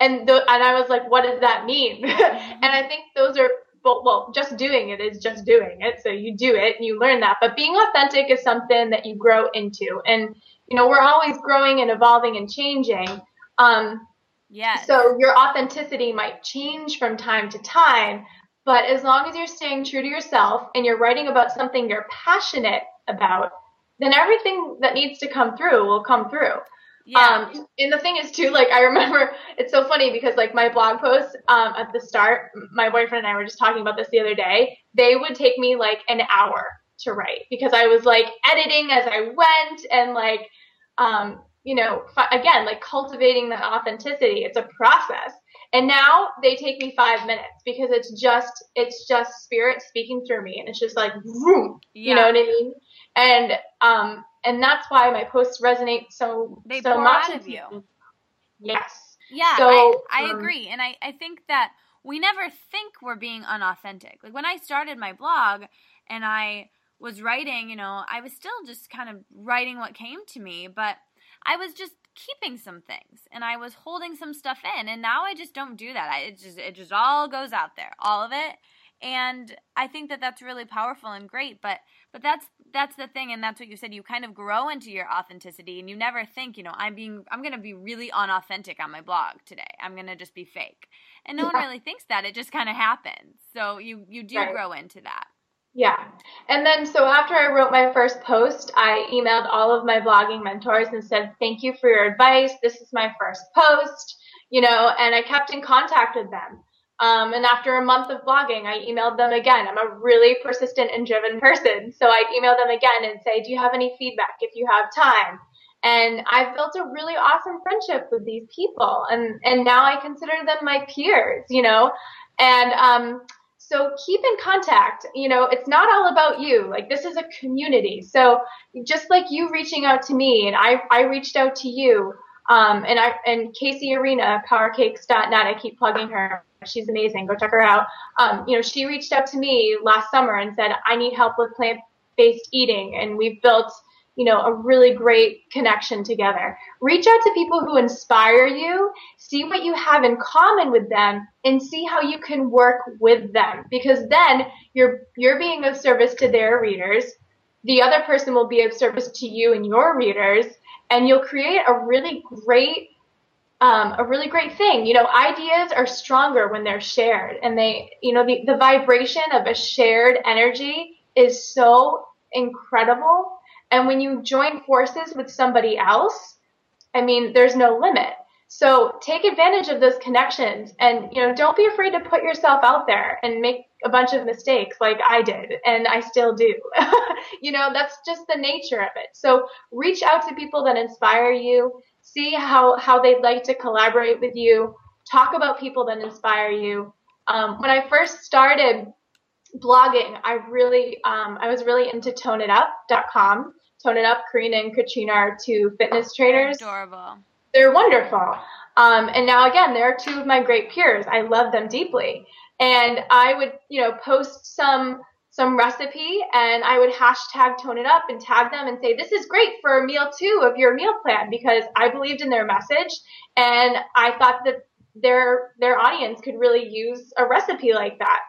And th- and I was like, what does that mean? and I think those are well, well, just doing it is just doing it. So you do it and you learn that. But being authentic is something that you grow into. And, you know, we're always growing and evolving and changing. Um, yeah. So your authenticity might change from time to time. But as long as you're staying true to yourself and you're writing about something you're passionate about, then everything that needs to come through will come through. Yeah. Um, and the thing is too, like I remember, it's so funny because like my blog posts um, at the start, my boyfriend and I were just talking about this the other day. They would take me like an hour to write because I was like editing as I went and like, um, you know, again, like cultivating that authenticity. It's a process. And now they take me five minutes because it's just it's just spirit speaking through me, and it's just like, vroom, yeah. you know what I mean? And um, and that's why my posts resonate so they so much. Out of you. Yes. Yeah, so, I, I um, agree, and I I think that we never think we're being unauthentic. Like when I started my blog, and I was writing, you know, I was still just kind of writing what came to me, but I was just keeping some things and I was holding some stuff in and now I just don't do that. I, it just it just all goes out there, all of it. And I think that that's really powerful and great, but but that's that's the thing and that's what you said you kind of grow into your authenticity and you never think, you know, I'm being I'm going to be really unauthentic on my blog today. I'm going to just be fake. And no yeah. one really thinks that. It just kind of happens. So you you do right. grow into that. Yeah. And then, so after I wrote my first post, I emailed all of my blogging mentors and said, thank you for your advice. This is my first post, you know, and I kept in contact with them. Um, and after a month of blogging, I emailed them again. I'm a really persistent and driven person. So I emailed them again and say, do you have any feedback if you have time? And I've built a really awesome friendship with these people. And, and now I consider them my peers, you know, and, um, so keep in contact. You know, it's not all about you. Like this is a community. So just like you reaching out to me and I, I reached out to you. Um, and I, and Casey Arena, powercakes.net, I keep plugging her. She's amazing. Go check her out. Um, you know, she reached out to me last summer and said, I need help with plant based eating. And we've built you know, a really great connection together. Reach out to people who inspire you, see what you have in common with them, and see how you can work with them. Because then you're you're being of service to their readers. The other person will be of service to you and your readers, and you'll create a really great um, a really great thing. You know, ideas are stronger when they're shared, and they, you know, the, the vibration of a shared energy is so incredible and when you join forces with somebody else, I mean, there's no limit. So take advantage of those connections and, you know, don't be afraid to put yourself out there and make a bunch of mistakes like I did and I still do. you know, that's just the nature of it. So reach out to people that inspire you, see how, how they'd like to collaborate with you, talk about people that inspire you. Um, when I first started blogging, I really, um, I was really into toneitup.com Tone It Up, Karena and Katrina are two fitness trainers. Adorable. They're wonderful. Um, and now again, they're two of my great peers. I love them deeply. And I would, you know, post some some recipe and I would hashtag tone it up and tag them and say, this is great for a meal two of your meal plan because I believed in their message and I thought that their their audience could really use a recipe like that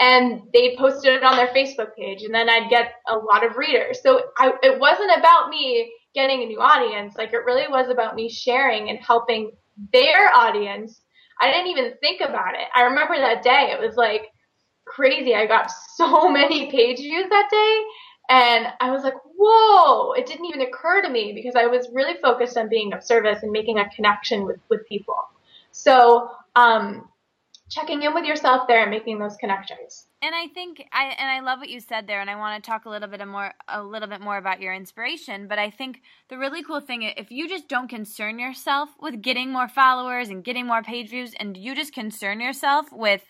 and they posted it on their Facebook page, and then I'd get a lot of readers. So I, it wasn't about me getting a new audience. Like it really was about me sharing and helping their audience. I didn't even think about it. I remember that day. It was like crazy. I got so many page views that day. And I was like, whoa, it didn't even occur to me because I was really focused on being of service and making a connection with, with people. So, um, checking in with yourself there and making those connections. And I think I and I love what you said there and I want to talk a little bit more a little bit more about your inspiration, but I think the really cool thing if you just don't concern yourself with getting more followers and getting more page views and you just concern yourself with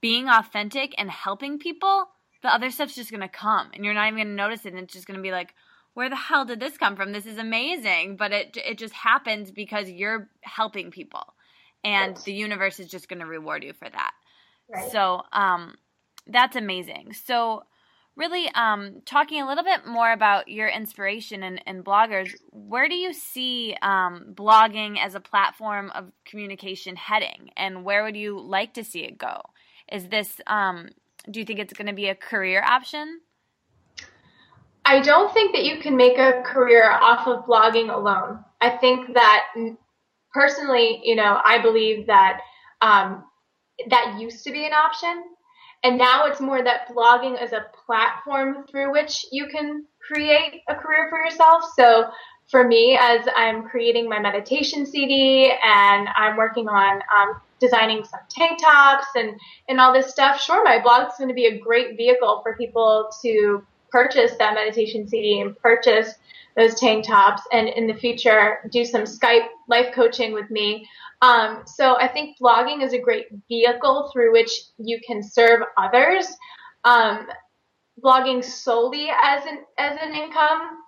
being authentic and helping people, the other stuff's just going to come and you're not even going to notice it and it's just going to be like where the hell did this come from? This is amazing, but it it just happens because you're helping people and right. the universe is just going to reward you for that. Right. So, um, that's amazing. So, really, um, talking a little bit more about your inspiration and, and bloggers, where do you see um, blogging as a platform of communication heading, and where would you like to see it go? Is this, um, do you think it's going to be a career option? I don't think that you can make a career off of blogging alone. I think that personally, you know, I believe that um, that used to be an option. And now it's more that blogging is a platform through which you can create a career for yourself. So for me, as I'm creating my meditation CD and I'm working on um, designing some tank tops and, and all this stuff, sure, my blog is going to be a great vehicle for people to purchase that meditation CD and purchase those tank tops and in the future do some Skype life coaching with me. Um, so I think blogging is a great vehicle through which you can serve others. Um, blogging solely as an as an income,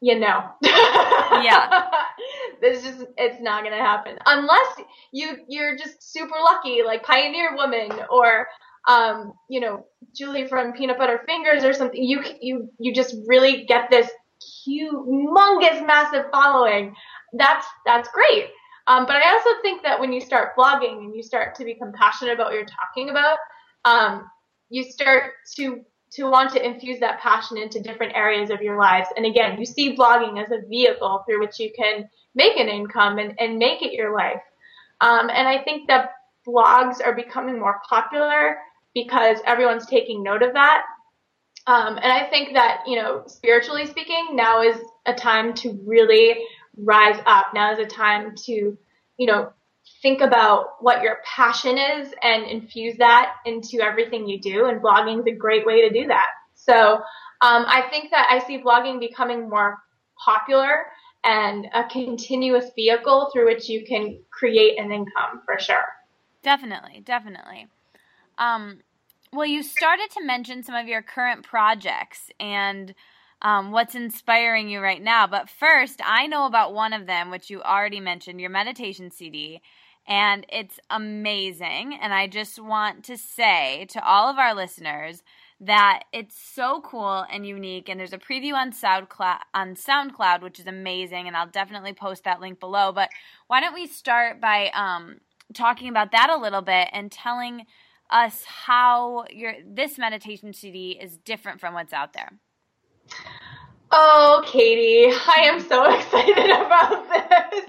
you know. yeah. this just it's not gonna happen unless you you're just super lucky, like Pioneer Woman or um, you know Julie from Peanut Butter Fingers or something. You you you just really get this humongous, massive following. That's that's great. Um, but I also think that when you start blogging and you start to become passionate about what you're talking about, um, you start to to want to infuse that passion into different areas of your lives. And again, you see blogging as a vehicle through which you can make an income and, and make it your life. Um, and I think that blogs are becoming more popular because everyone's taking note of that. Um, and I think that, you know, spiritually speaking, now is a time to really rise up. Now is a time to, you know, think about what your passion is and infuse that into everything you do. And blogging is a great way to do that. So um, I think that I see blogging becoming more popular and a continuous vehicle through which you can create an income for sure. Definitely, definitely. Um, well, you started to mention some of your current projects and um, what's inspiring you right now. But first, I know about one of them, which you already mentioned, your meditation CD. And it's amazing. And I just want to say to all of our listeners that it's so cool and unique. And there's a preview on SoundCloud, on SoundCloud, which is amazing. And I'll definitely post that link below. But why don't we start by um, talking about that a little bit and telling us how your this meditation CD is different from what's out there. Oh, Katie, I am so excited about this.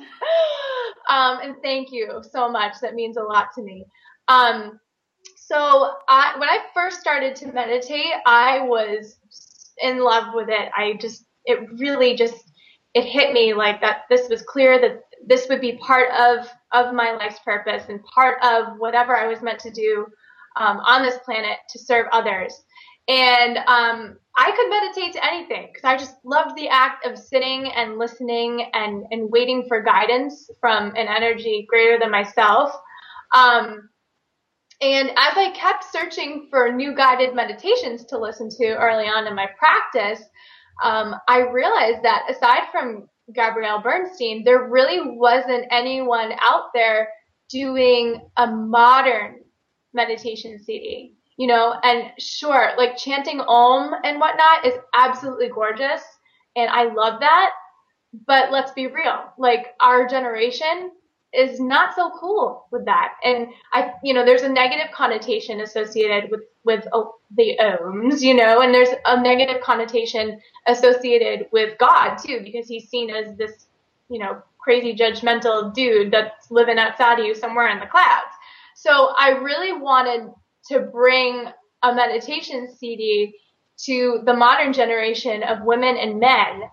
Um, and thank you so much. That means a lot to me. Um, so I, when I first started to meditate, I was in love with it. I just, it really just, it hit me like that. This was clear that this would be part of of my life's purpose and part of whatever I was meant to do um, on this planet to serve others. And um, I could meditate to anything because I just loved the act of sitting and listening and, and waiting for guidance from an energy greater than myself. Um, and as I kept searching for new guided meditations to listen to early on in my practice, um, I realized that aside from Gabrielle Bernstein, there really wasn't anyone out there doing a modern meditation CD, you know, and sure, like chanting Om and whatnot is absolutely gorgeous. And I love that. But let's be real, like our generation is not so cool with that. And I, you know, there's a negative connotation associated with, with oh, the Oms, you know, and there's a negative connotation associated with God too, because he's seen as this, you know, crazy judgmental dude that's living outside of you somewhere in the clouds. So I really wanted to bring a meditation CD to the modern generation of women and men,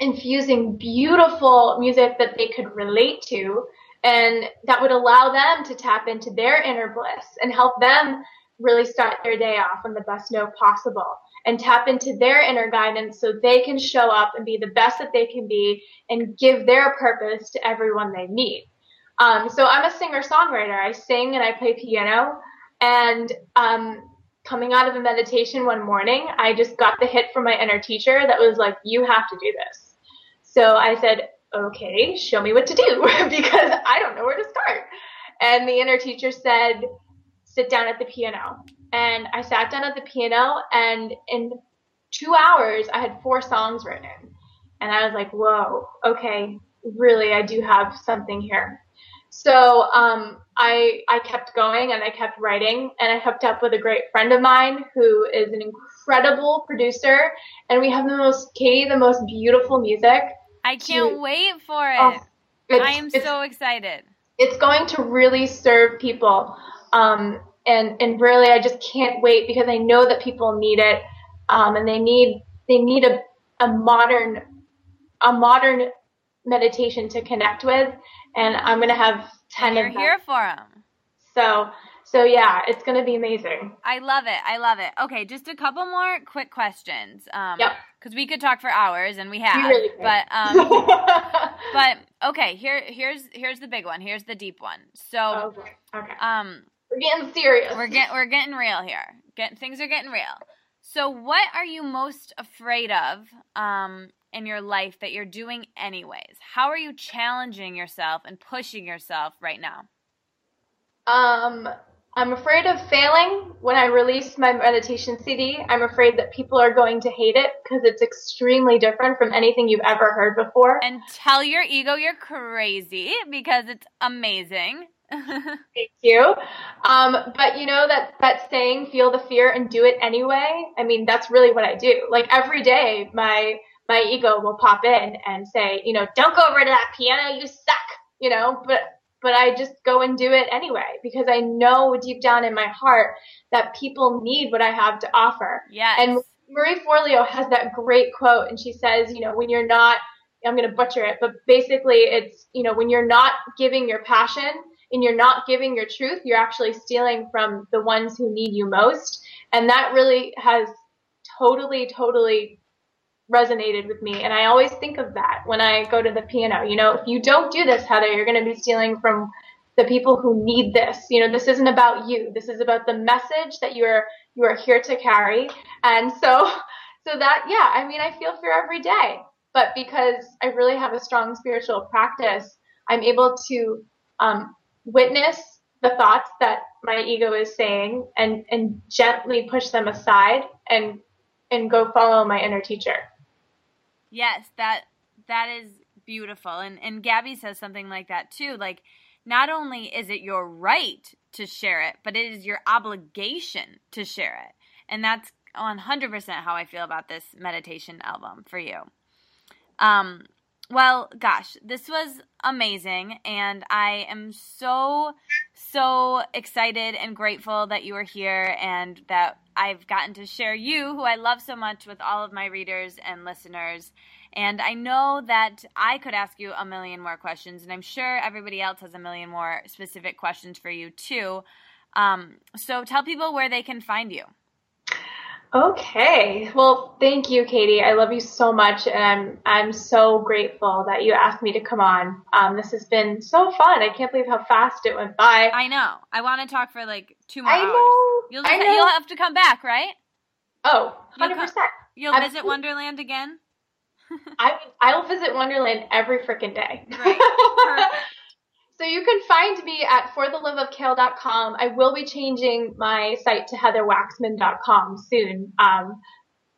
infusing beautiful music that they could relate to and that would allow them to tap into their inner bliss and help them really start their day off on the best note possible and tap into their inner guidance so they can show up and be the best that they can be and give their purpose to everyone they meet. Um, so I'm a singer songwriter. I sing and I play piano. And um, coming out of a meditation one morning, I just got the hit from my inner teacher that was like, you have to do this. So I said, okay, show me what to do because I don't know where to start. And the inner teacher said, sit down at the piano. And I sat down at the piano and in two hours, I had four songs written. And I was like, whoa, okay, really, I do have something here. So um, I I kept going and I kept writing and I hooked up with a great friend of mine who is an incredible producer and we have the most Katie the most beautiful music. I can't to, wait for it. Oh, I am so excited. It's going to really serve people, um, and and really I just can't wait because I know that people need it, um, and they need they need a a modern a modern meditation to connect with, and I'm gonna have ten You're of them. here for them. So So yeah, it's to be amazing. I love it. I love it. Okay, just a couple more quick questions. Um, Yep. Because we could talk for hours, and we have. really but um, but okay. Here here's here's the big one. Here's the deep one. So okay. Okay. um, We're getting serious. we're get we're getting real here. Get things are getting real. So what are you most afraid of um in your life that you're doing anyways? How are you challenging yourself and pushing yourself right now? Um, I'm afraid of failing when I release my meditation CD. I'm afraid that people are going to hate it because it's extremely different from anything you've ever heard before. And tell your ego you're crazy because it's amazing. Thank you. Um, but you know that that saying, "Feel the fear and do it anyway." I mean, that's really what I do. Like every day, my my ego will pop in and say, you know, don't go over to that piano, you suck. You know, but but I just go and do it anyway because I know deep down in my heart that people need what I have to offer. Yeah. And Marie Forleo has that great quote, and she says, you know, when you're not, I'm going to butcher it, but basically it's, you know, when you're not giving your passion and you're not giving your truth, you're actually stealing from the ones who need you most. And that really has totally, totally resonated with me. And I always think of that when I go to the piano. You know, if you don't do this, Heather, you're going to be stealing from the people who need this. You know, this isn't about you. This is about the message that you're you are here to carry. And so so that yeah, I mean, I feel fear every day. But because I really have a strong spiritual practice, I'm able to um, witness the thoughts that my ego is saying and and gently push them aside and and go follow my inner teacher. Yes, that that is beautiful. And and Gabby says something like that too. Like not only is it your right to share it, but it is your obligation to share it. And that's 100% how I feel about this meditation album for you. Um well, gosh, this was amazing and I am so so excited and grateful that you were here and that I've gotten to share you, who I love so much, with all of my readers and listeners. And I know that I could ask you a million more questions, and I'm sure everybody else has a million more specific questions for you too. Um, so tell people where they can find you. Okay. Well, thank you, Katie. I love you so much, and I'm I'm so grateful that you asked me to come on. Um, this has been so fun. I can't believe how fast it went by. I know. I want to talk for like two more I hours. know. You'll I just, know. you'll have to come back, right? oh, You'll 100 percent. You'll visit Absolutely. Wonderland again. I I'll visit Wonderland every freaking day. Great. So you can find me at fortheloveofkale.com. I will be changing my site to heatherwaxman.com soon. Um,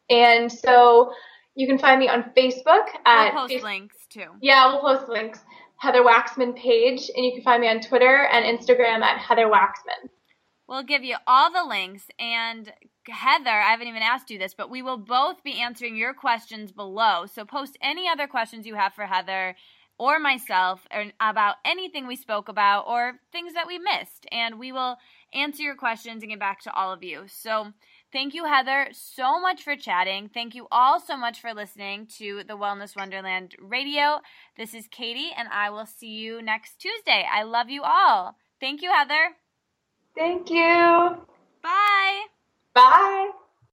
and so you can find me on Facebook at We'll post links too. Yeah, we'll post links. Heather Waxman page, and you can find me on Twitter and Instagram at Heather Waxman. We'll give you all the links. And Heather, I haven't even asked you this, but we will both be answering your questions below. So post any other questions you have for Heather or myself or about anything we spoke about or things that we missed. And we will answer your questions and get back to all of you. So thank you, Heather, so much for chatting. Thank you all so much for listening to the Wellness Wonderland Radio. This is Katie, and I will see you next Tuesday. I love you all. Thank you, Heather. Thank you. Bye. Bye.